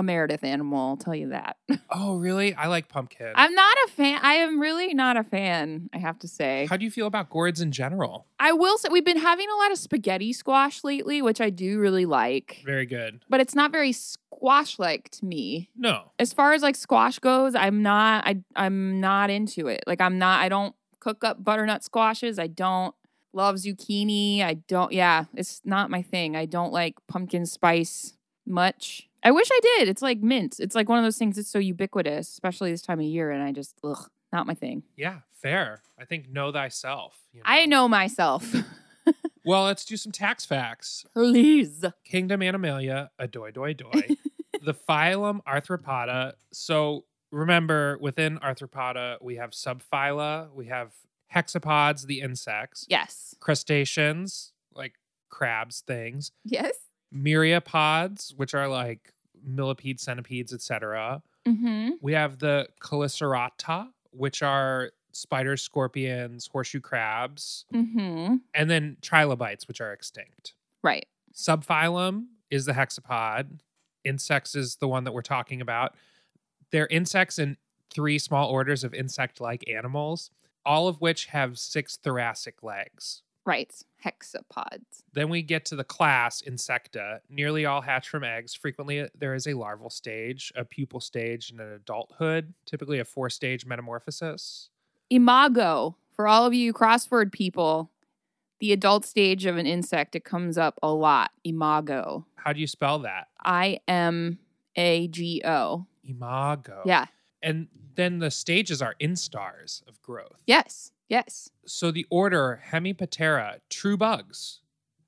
Speaker 3: a Meredith animal, I'll tell you that.
Speaker 2: Oh, really? I like pumpkin.
Speaker 3: I'm not a fan. I am really not a fan, I have to say.
Speaker 2: How do you feel about gourds in general?
Speaker 3: I will say, we've been having a lot of spaghetti squash lately, which I do really like,
Speaker 2: Very good.
Speaker 3: but it's not very squash like to me.
Speaker 2: No.
Speaker 3: as far as like squash goes, I'm not I I'm not into it. Like I'm not I don't cook up butternut squashes. I don't love zucchini. I don't yeah, it's not my thing. I don't like pumpkin spice much. I wish I did. It's like mint. It's like one of those things that's so ubiquitous, especially this time of year and I just ugh, not my thing.
Speaker 2: Yeah, fair. I think know thyself. you
Speaker 3: I know myself.
Speaker 2: Well, let's do some tax facts.
Speaker 3: Please.
Speaker 2: Kingdom Animalia, a doi doi doi. the phylum Arthropoda. So remember, within Arthropoda, we have subphyla, we have hexapods, the insects,
Speaker 3: Yes.
Speaker 2: crustaceans, like crabs, things,
Speaker 3: Yes.
Speaker 2: Myriapods, which are like millipedes, centipedes, etc.
Speaker 3: Mm-hmm.
Speaker 2: We have the Chelicerata, which are spiders, scorpions, horseshoe crabs,
Speaker 3: Mm-hmm.
Speaker 2: and then trilobites, which are extinct.
Speaker 3: Right.
Speaker 2: Subphylum is the hexapod. Insects is the one that we're talking about. They're insects in three small orders of insect like animals, all of which have six thoracic legs.
Speaker 3: Right. Hexapods.
Speaker 2: Then we get to the class Insecta. Nearly all hatch from eggs. Frequently, uh, there is a larval stage, a pupal stage, and an adulthood, typically a four stage metamorphosis.
Speaker 3: Imago. For all of you crossword people, the adult stage of an insect, it comes up a lot. Imago.
Speaker 2: How do you spell that?
Speaker 3: I M A G O.
Speaker 2: Imago.
Speaker 3: Yeah.
Speaker 2: And then the stages are instars of growth.
Speaker 3: Yes. Yes.
Speaker 2: So the order Hemiptera, true bugs.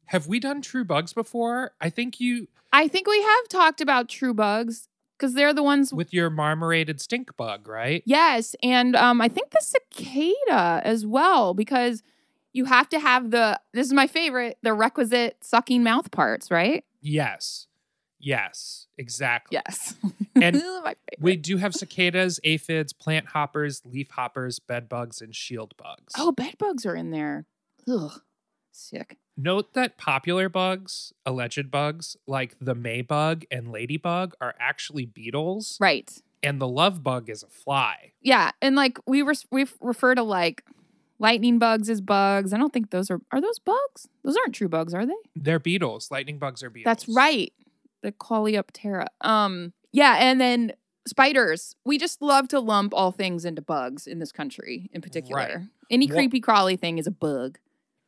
Speaker 2: Have we done true bugs before? I think you
Speaker 3: I think we have talked about true bugs because they're the ones.
Speaker 2: with your marmorated stink bug, right?
Speaker 3: yes, and um, I think the cicada as well because you have to have the. This is my favorite. The requisite sucking mouth parts, right?
Speaker 2: Yes. Yes, exactly.
Speaker 3: Yes.
Speaker 2: And
Speaker 3: This is my favorite.
Speaker 2: We do have cicadas, aphids, plant hoppers, leaf hoppers, bed bugs, and shield bugs.
Speaker 3: Oh, bed bugs are in there. Ugh, sick.
Speaker 2: Note that popular bugs, alleged bugs, like the May bug and ladybug, are actually beetles,
Speaker 3: Right.
Speaker 2: and the love bug is a fly.
Speaker 3: Yeah, and like we we refer to like lightning bugs as bugs. I don't think those are are those bugs. Those aren't true bugs, are they?
Speaker 2: They're beetles. Lightning bugs are beetles.
Speaker 3: That's right. The Coleoptera. Um, yeah, and then spiders. We just love to lump all things into bugs in this country, in particular. Any
Speaker 2: Wha-
Speaker 3: creepy crawly thing is a bug.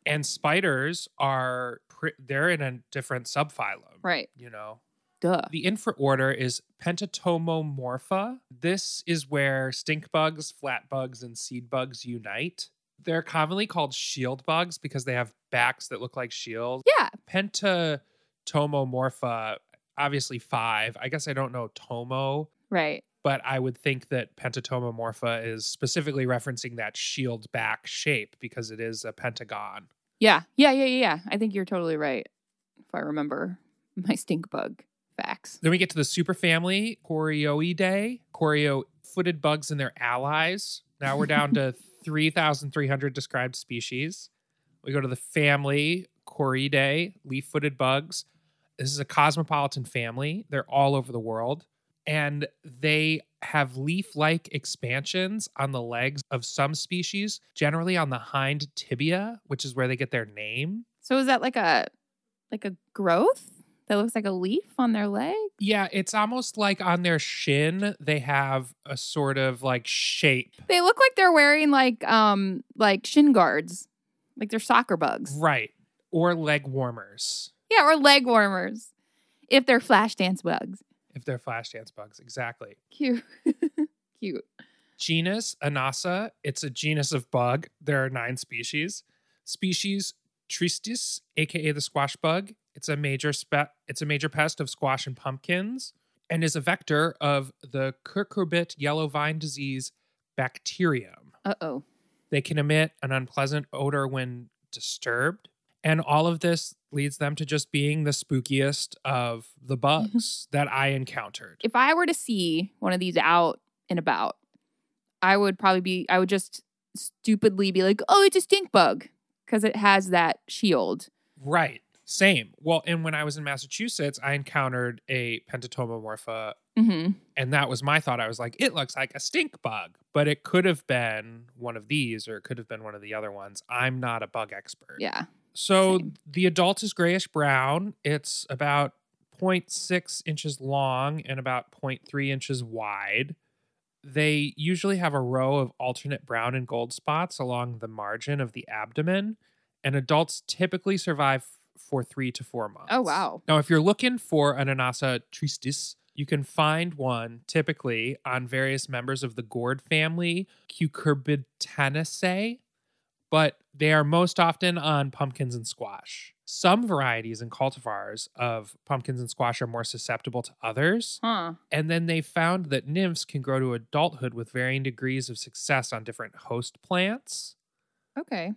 Speaker 2: And spiders are they're in a different subphylum.
Speaker 3: Right.
Speaker 2: You know.
Speaker 3: Duh.
Speaker 2: The infraorder is Pentatomomorpha. This is where stink bugs, flat bugs, and seed bugs unite. They're commonly called shield bugs because they have backs that look like shields.
Speaker 3: Yeah.
Speaker 2: Pentatomomorpha, obviously five. I guess I don't know tomo,
Speaker 3: Right.
Speaker 2: but I would think that Pentatomomorpha is specifically referencing that shield back shape because it is a pentagon.
Speaker 3: Yeah. Yeah. Yeah. Yeah. yeah. I think you're totally right. If I remember my stink bug facts.
Speaker 2: Then we get to the super family, Coreoidea, Corio footed bugs and their allies. Now we're down to 3,300 described species. We go to the family Coreidae, leaf footed bugs. This is a cosmopolitan family. They're all over the world. And they have leaf like expansions on the legs of some species, generally on the hind tibia, which is where they get their name.
Speaker 3: So is that like a like a growth that looks like a leaf on their leg?
Speaker 2: Yeah, it's almost like on their shin they have a sort of like shape.
Speaker 3: They look like they're wearing like um like shin guards, like they're soccer bugs.
Speaker 2: Right. Or leg warmers
Speaker 3: Yeah, or leg warmers if they're flash dance bugs.
Speaker 2: if they're flash dance bugs. Exactly.
Speaker 3: Cute, cute.
Speaker 2: Genus Anasa, it's a genus of bug. There are nine species. Species Tristis, aka the squash bug. It's a major spe- it's a major pest of squash and pumpkins and is a vector of the cucurbit yellow vine disease bacterium.
Speaker 3: Uh oh.
Speaker 2: They can emit an unpleasant odor when disturbed. And all of this leads them to just being the spookiest of the bugs that I encountered.
Speaker 3: If I were to see one of these out and about, I would probably be. I would just stupidly be like, "Oh, it's a stink bug," because it has that shield.
Speaker 2: Right. Same. Well, and when I was in Massachusetts, I encountered a Pentatomomorpha,
Speaker 3: Mm-hmm.
Speaker 2: and that was my thought. I was like, it looks like a stink bug, but it could have been one of these or it could have been one of the other ones. I'm not a bug expert.
Speaker 3: Yeah.
Speaker 2: So
Speaker 3: Same.
Speaker 2: the adult is grayish brown. It's about 0.6 inches long and about 0.3 inches wide. They usually have a row of alternate brown and gold spots along the margin of the abdomen, and adults typically survive for three to four months.
Speaker 3: Oh wow.
Speaker 2: Now, if you're looking for an Anasa tristis, you can find one typically on various members of the gourd family, Cucurbitaceae, but they are most often on pumpkins and squash. Some varieties and cultivars of pumpkins and squash are more susceptible to others.
Speaker 3: Huh.
Speaker 2: And then they found that nymphs can grow to adulthood with varying degrees of success on different host plants.
Speaker 3: Okay.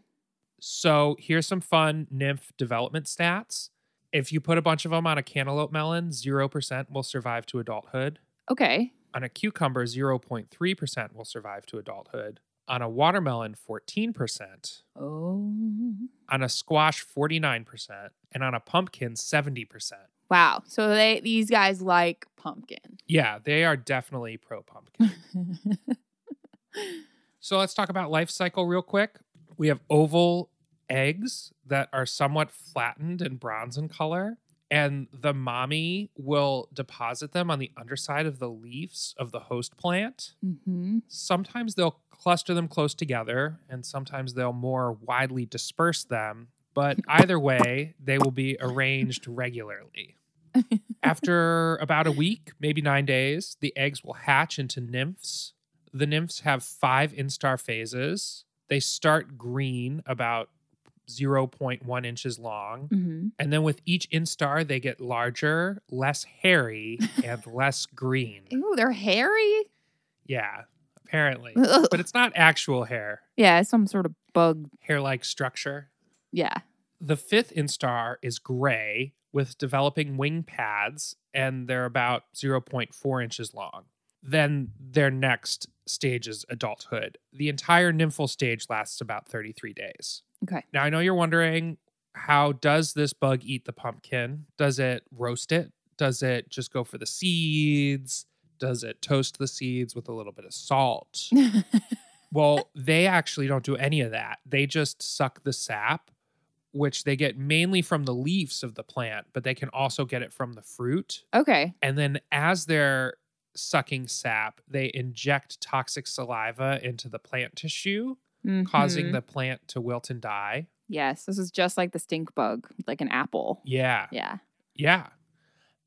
Speaker 2: So here's some fun nymph development stats. If you put a bunch of them on a cantaloupe melon, 0% will survive to adulthood.
Speaker 3: Okay.
Speaker 2: On a cucumber, 0.3% will survive to adulthood. On a watermelon, 14%.
Speaker 3: Oh.
Speaker 2: On a squash, 49%. And on a pumpkin, 70%.
Speaker 3: Wow. So they these guys like pumpkin.
Speaker 2: Yeah, they are definitely pro pumpkin. So let's talk about life cycle real quick. We have oval eggs that are somewhat flattened and bronze in color. And the mommy will deposit them on the underside of the leaves of the host plant.
Speaker 3: Mm-hmm.
Speaker 2: Sometimes they'll cluster them close together, and sometimes they'll more widely disperse them. But either way, they will be arranged regularly. After about a week, maybe nine days, the eggs will hatch into nymphs. The nymphs have five instar phases. They start green, about 0.1 inches long.
Speaker 3: Mm-hmm.
Speaker 2: And then with each instar, they get larger, less hairy, and less green.
Speaker 3: Ooh, they're hairy.
Speaker 2: Yeah, apparently. But it's not actual hair,
Speaker 3: yeah, it's some sort of bug.
Speaker 2: hair like structure.
Speaker 3: Yeah.
Speaker 2: The fifth instar is gray with developing wing pads, and they're about 0.4 inches long. Then their next stage is adulthood. The entire nymphal stage lasts about 33 days.
Speaker 3: Okay.
Speaker 2: Now, I know you're wondering how does this bug eat the pumpkin? Does it roast it? Does it just go for the seeds? Does it toast the seeds with a little bit of salt? Well, they actually don't do any of that. They just suck the sap, which they get mainly from the leaves of the plant, but they can also get it from the fruit.
Speaker 3: okay.
Speaker 2: And then as they're sucking sap, they inject toxic saliva into the plant tissue, causing
Speaker 3: Mhm.
Speaker 2: the plant to wilt and die.
Speaker 3: Yes, this is just like the stink bug, like an apple.
Speaker 2: Yeah.
Speaker 3: Yeah.
Speaker 2: Yeah.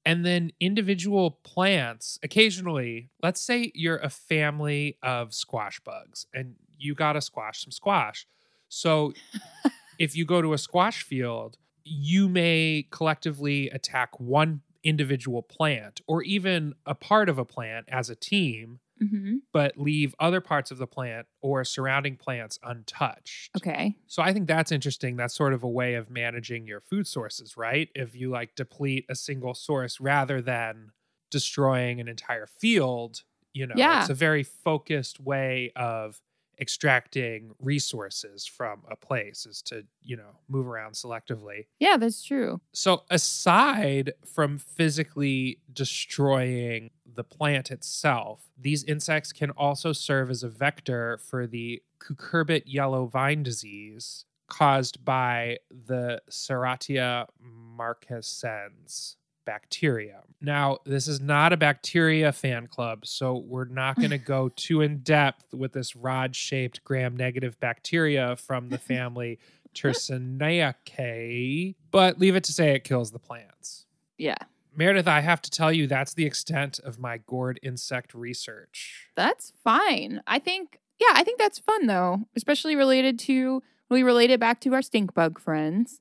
Speaker 2: And then individual plants, occasionally, let's say you're a family of squash bugs and you got to squash some squash. So if you go to a squash field, you may collectively attack one individual plant or even a part of a plant as a team,
Speaker 3: Mm-hmm.
Speaker 2: but leave other parts of the plant or surrounding plants untouched.
Speaker 3: Okay.
Speaker 2: So I think that's interesting. That's sort of a way of managing your food sources, right? If you like deplete a single source rather than destroying an entire field, you know,
Speaker 3: Yeah.
Speaker 2: it's a very focused way of extracting resources from a place is to, you know, move around selectively.
Speaker 3: Yeah, that's true.
Speaker 2: So aside from physically destroying the plant itself, these insects can also serve as a vector for the cucurbit yellow vine disease caused by the Serratia marcescens bacteria. Now, this is not a bacteria fan club, so we're not going to go too in depth with this rod-shaped gram-negative bacteria from the family Yersiniaceae, but leave it to say it kills the plants.
Speaker 3: Yeah.
Speaker 2: Meredith, I have to tell you, that's the extent of my gourd insect research.
Speaker 3: That's fine. I think, yeah, I think that's fun though, especially related to, we relate it back to our stink bug friends.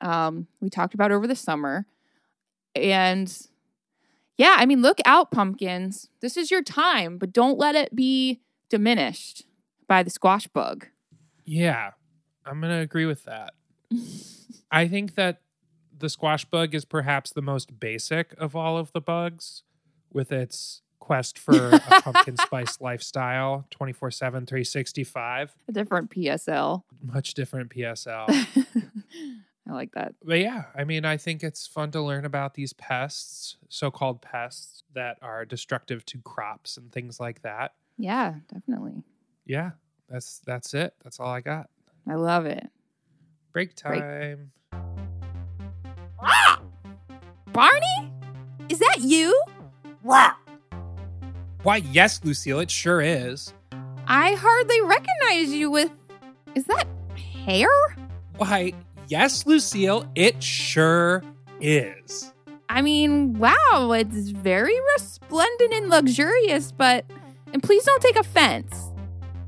Speaker 3: Um, we talked about over the summer. And yeah, I mean, look out, pumpkins. This is your time, but don't let it be diminished by the squash bug.
Speaker 2: Yeah, I'm going to agree with that. I think that the squash bug is perhaps the most basic of all of the bugs with its quest for a pumpkin spice lifestyle 24 7, 365.
Speaker 3: A different PSL.
Speaker 2: Much different PSL.
Speaker 3: I like that.
Speaker 2: but yeah, I mean, I think it's fun to learn about these pests, so called pests that are destructive to crops and things like that.
Speaker 3: Yeah, definitely.
Speaker 2: Yeah, that's that's it. That's all I got.
Speaker 3: I love it.
Speaker 2: Break
Speaker 3: Break. Barney? Is that you? What?
Speaker 2: Why, yes, Lucille, it sure is.
Speaker 3: I hardly recognize you with. Is that hair?
Speaker 2: Why, yes, Lucille, it sure is.
Speaker 3: I mean, wow, it's very resplendent and luxurious, but. And please don't take offense.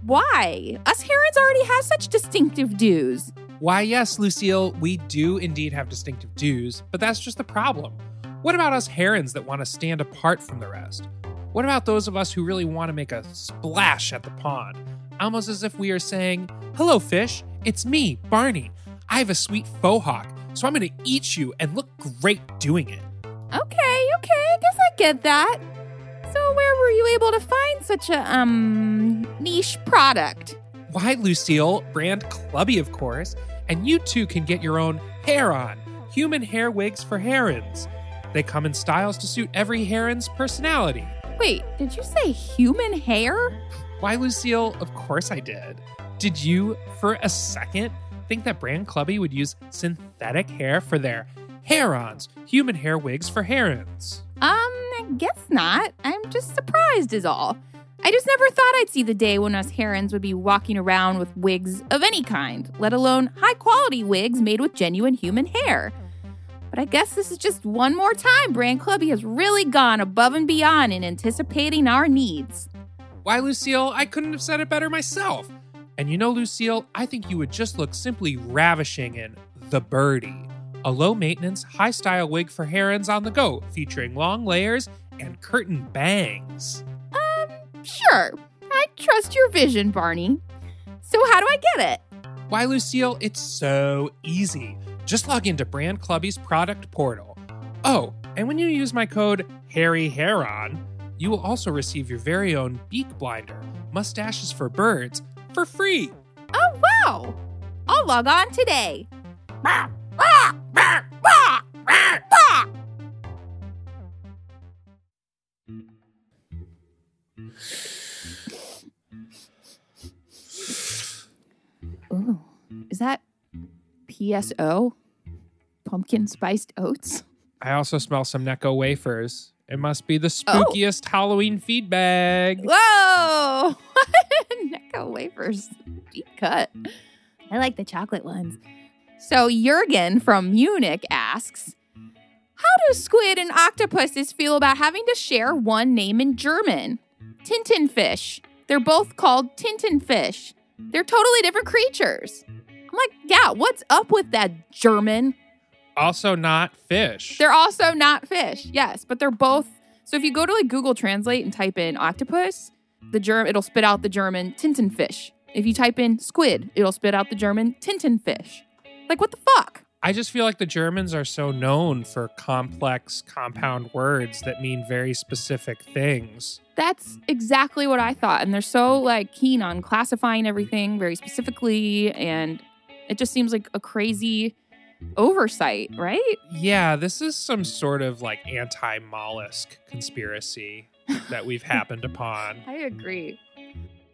Speaker 3: Why? Us herons already have such distinctive dews.
Speaker 2: Why, yes, Lucille, we do indeed have distinctive dews, but that's just the problem. What about us herons that want to stand apart from the rest? What about those of us who really want to make a splash at the pond? Almost as if we are saying, Hello, fish, it's me, Barney. I have a sweet faux hawk, so I'm going to eat you and look great doing it.
Speaker 3: Okay, okay, I guess I get that. So, where were you able to find such a, um, niche product?
Speaker 2: Why, Lucille? Brand Clubby, of course. And you too can get your own hair on human hair wigs for herons. They come in styles to suit every heron's personality.
Speaker 3: Wait, did you say human hair?
Speaker 2: Why, Lucille? Of course I did. Did you, for a second, think that Brand Clubby would use synthetic hair for their herons, human hair wigs for herons.
Speaker 3: Um, I guess not. I'm just surprised, is all. I just never thought I'd see the day when us herons would be walking around with wigs of any kind, let alone high quality wigs made with genuine human hair. But I guess this is just one more time Brand Clubby has really gone above and beyond in anticipating our needs.
Speaker 2: Why, Lucille, I couldn't have said it better myself. And you know, Lucille, I think you would just look simply ravishing in The Birdie, a low maintenance, high style wig for herons on the go, featuring long layers and curtain bangs.
Speaker 3: Sure, I trust your vision, Barney. So, how do I get it?
Speaker 2: Why, Lucille, it's so easy. Just log into Brand Clubby's product portal. Oh, and when you use my code Harry Heron, you will also receive your very own beak blinder, mustaches for birds, for free.
Speaker 3: Oh, wow! I'll log on today. Ooh, is that PSO? Pumpkin spiced oats?
Speaker 2: I also smell some Necco wafers. It must be the
Speaker 3: Oh.
Speaker 2: spookiest Halloween feed bag.
Speaker 3: Whoa! Necco wafers. Deep cut. I like the chocolate ones. So Jurgen from Munich asks, How do squid and octopuses feel about having to share one name in German? Tintenfisch. They're both called Tintenfisch. They're totally different creatures. I'm like, yeah, what's up with that German?
Speaker 2: Also, not fish.
Speaker 3: They're also not fish. Yes, but they're both. So if you go to like Google Translate and type in octopus, the germ it'll spit out the German Tintenfisch. If you type in squid, it'll spit out the German Tintenfisch. Like what the fuck?
Speaker 2: I just feel like the Germans are so known for complex compound words that mean very specific things.
Speaker 3: That's exactly what I thought. And they're so like keen on classifying everything very specifically and it just seems like a crazy oversight, right?
Speaker 2: Yeah, this is some sort of like anti mollusk conspiracy that we've happened upon.
Speaker 3: I agree.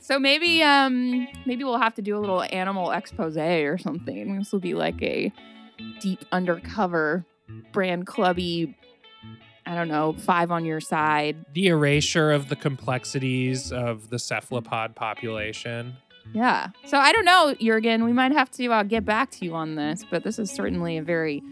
Speaker 3: So maybe um maybe we'll have to do a little animal expose or something. This will be like a deep undercover brand clubby I don't know, five on your side.
Speaker 2: The erasure of the complexities of the cephalopod population.
Speaker 3: Yeah. So I don't know, Jurgen. We might have to uh, get back to you on this, but this is certainly a very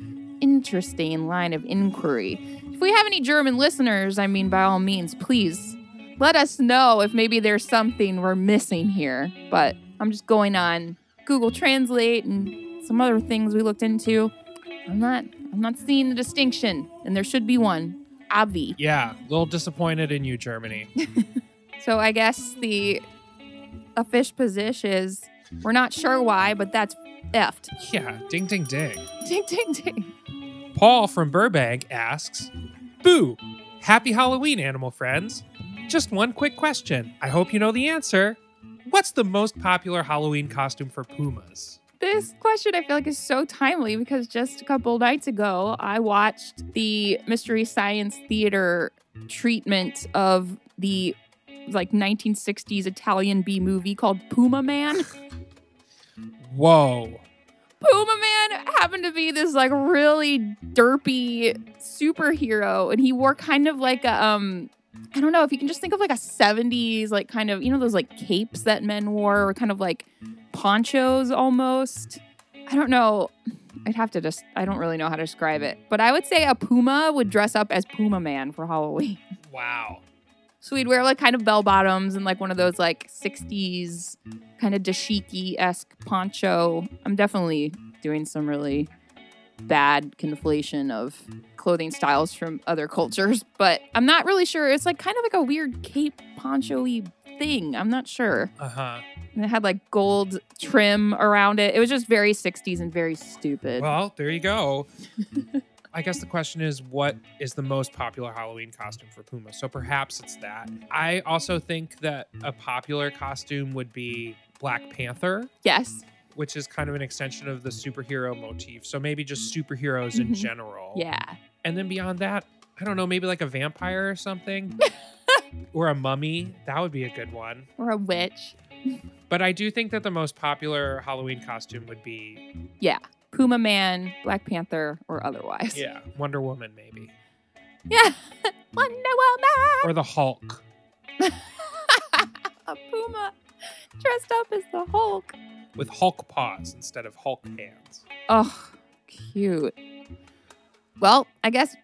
Speaker 3: interesting line of inquiry. If we have any German listeners, I mean, by all means, please let us know if maybe there's something we're missing here. But I'm just going on Google Translate and some other things we looked into. I'm not. I'm not seeing the distinction, and there should be one. Obvi.
Speaker 2: Yeah, a little disappointed in you, Germany.
Speaker 3: So I guess the a fish position is we're not sure why, but that's effed.
Speaker 2: yeah, ding, ding, ding.
Speaker 3: Ding ding ding.
Speaker 2: Paul from Burbank asks, Boo! Happy Halloween, animal friends. Just one quick question. I hope you know the answer. What's the most popular Halloween costume for pumas?
Speaker 3: This question I feel like is so timely because just a couple nights ago I watched the Mystery Science Theater treatment of the like 1960s Italian B movie called Puma Man.
Speaker 2: Whoa.
Speaker 3: Puma Man happened to be this like really derpy superhero, and he wore kind of like a um. I don't know if you can just think of like a 70s, like kind of, you know, those like capes that men wore, or kind of like ponchos almost. I don't know. I'd have to just, I don't really know how to describe it. But I would say a Puma would dress up as Puma Man for Halloween.
Speaker 2: Wow.
Speaker 3: So we'd wear like kind of bell bottoms and like one of those like 60s kind of dashiki esque poncho. I'm definitely doing some really bad conflation of clothing styles from other cultures, but I'm not really sure. It's like kind of like a weird cape poncho y thing. I'm not sure.
Speaker 2: Uh huh.
Speaker 3: And it had like gold trim around it. It was just very 60s and very stupid.
Speaker 2: Well, there you go. I guess the question is what is the most popular Halloween costume for Puma? So perhaps it's that. I also think that a popular costume would be Black Panther,
Speaker 3: yes.
Speaker 2: Which is kind of an extension of the superhero motif. So maybe just superheroes in
Speaker 3: Mhm.
Speaker 2: general.
Speaker 3: Yeah.
Speaker 2: And then beyond that, I don't know, maybe like a vampire or something or a mummy. That would be a good one.
Speaker 3: Or a witch.
Speaker 2: But I do think that the most popular Halloween costume would be,
Speaker 3: Yeah. Puma Man, Black Panther, or otherwise.
Speaker 2: yeah, Wonder Woman maybe,
Speaker 3: Yeah. Wonder Woman.
Speaker 2: or the Hulk.
Speaker 3: A Puma dressed up as the Hulk.
Speaker 2: With Hulk paws instead of Hulk hands.
Speaker 3: Oh, cute. Well, I guess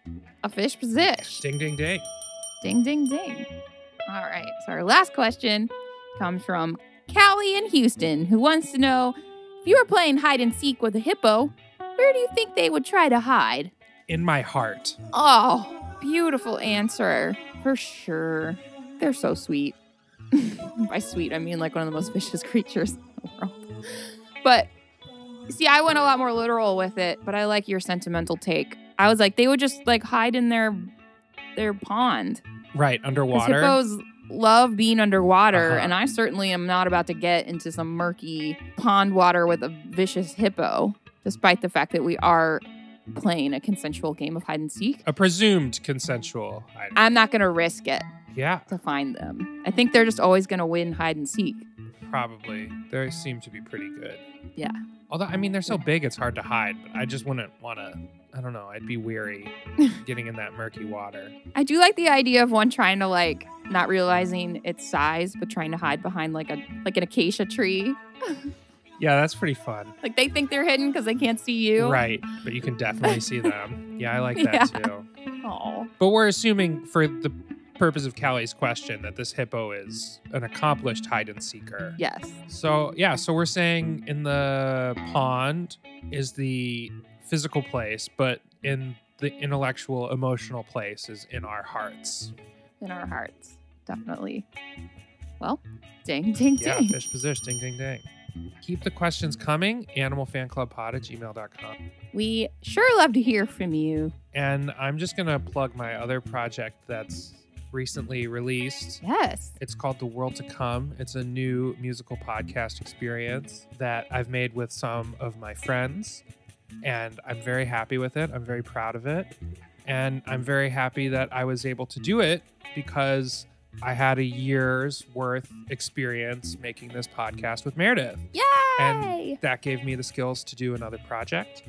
Speaker 3: a fish position.
Speaker 2: Ding, ding, ding.
Speaker 3: Ding, ding, ding. All right. So our last question comes from Callie in Houston, who wants to know if you were playing hide and seek with a hippo, where do you think they would try to hide?
Speaker 2: In my heart.
Speaker 3: Oh, beautiful answer. For sure. They're so sweet. By sweet, I mean like one of the most vicious creatures in the world. But see, I went a lot more literal with it, but I like your sentimental take. I was like, they would just like hide in their their pond.
Speaker 2: Right, underwater.
Speaker 3: hippos love being underwater,
Speaker 2: Uh-huh.
Speaker 3: and I certainly am not about to get into some murky pond water with a vicious hippo, despite the fact that we are playing a consensual game of hide and seek.
Speaker 2: A presumed consensual.
Speaker 3: I'm not going to risk it
Speaker 2: yeah,
Speaker 3: to find them. I think they're just always going to win hide and seek.
Speaker 2: Probably. They seem to be pretty good.
Speaker 3: Yeah.
Speaker 2: Although, I mean, they're so big, it's hard to hide, but I just wouldn't want to. I don't know. I'd be weary getting in that murky water.
Speaker 3: I do like the idea of one trying to like not realizing its size, but trying to hide behind like a like an acacia tree.
Speaker 2: Yeah, that's pretty fun.
Speaker 3: Like they think they're hidden because they can't see you.
Speaker 2: Right, but you can definitely see them. Yeah, I like that
Speaker 3: Yeah.
Speaker 2: too.
Speaker 3: Oh.
Speaker 2: But we're assuming for the purpose of Callie's question that this hippo is an accomplished hide and seeker.
Speaker 3: Yes.
Speaker 2: So, yeah, so we're saying in the pond is the physical place, but in the intellectual, emotional place is in our hearts.
Speaker 3: In our hearts. Definitely. Well, ding, ding,
Speaker 2: Yeah,
Speaker 3: ding.
Speaker 2: fish position, ding, ding, ding. Keep the questions coming. Animalfanclubpod at gmail.com.
Speaker 3: We sure love to hear from you.
Speaker 2: And I'm just going to plug my other project that's recently released.
Speaker 3: Yes.
Speaker 2: It's called The World to Come. It's a new musical podcast experience that I've made with some of my friends. And I'm very happy with it. I'm very proud of it. And I'm very happy that I was able to do it because I had a year's worth experience making this podcast with Meredith.
Speaker 3: Yay!
Speaker 2: And that gave me the skills to do another project.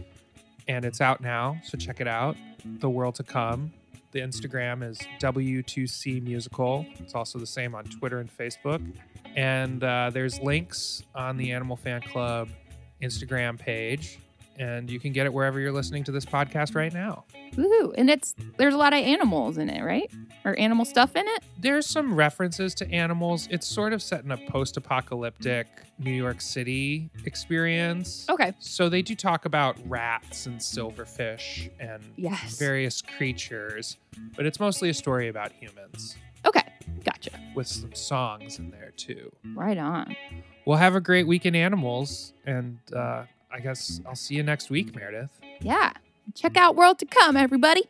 Speaker 2: And it's out now. So check it out. The World to Come. The Instagram is W2C Musical. It's also the same on Twitter and Facebook. And uh, there's links on the Animal Fan Club Instagram page. And you can get it wherever you're listening to this podcast right now.
Speaker 3: Woohoo. And it's there's a lot of animals in it, right? Or animal stuff in it?
Speaker 2: There's some references to animals. It's sort of set in a post apocalyptic New York City experience.
Speaker 3: Okay.
Speaker 2: So they do talk about rats and silverfish and
Speaker 3: Yes.
Speaker 2: various creatures, but it's mostly a story about humans
Speaker 3: Okay. Gotcha.
Speaker 2: with some songs in there too.
Speaker 3: Right on.
Speaker 2: Well, have a great week in animals, and uh, I guess I'll see you next week, Meredith.
Speaker 3: Yeah. Check out World to Come, everybody.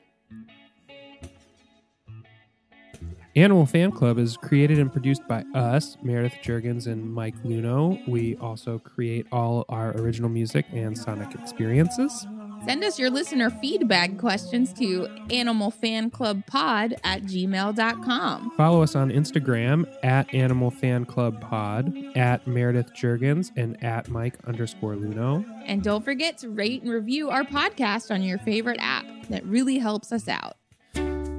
Speaker 2: Animal Fan Club is created and produced by us, Meredith Jurgens and Mike Luno. We also create all our original music and sonic experiences.
Speaker 3: Send us your listener feedback questions to animalfanclubpod at gmail.com.
Speaker 2: Follow us on Instagram at Animal Fan Club Pod, at Meredith Jurgens, and at Mike underscore Luno.
Speaker 3: And don't forget to rate and review our podcast on your favorite app. That really helps us out.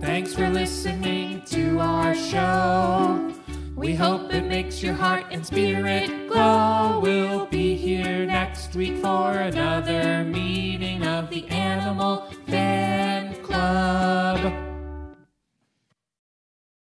Speaker 1: Thanks for listening to our show. We hope it makes your heart and spirit glow. We'll be here next week for another meeting of the Animal Fan Club.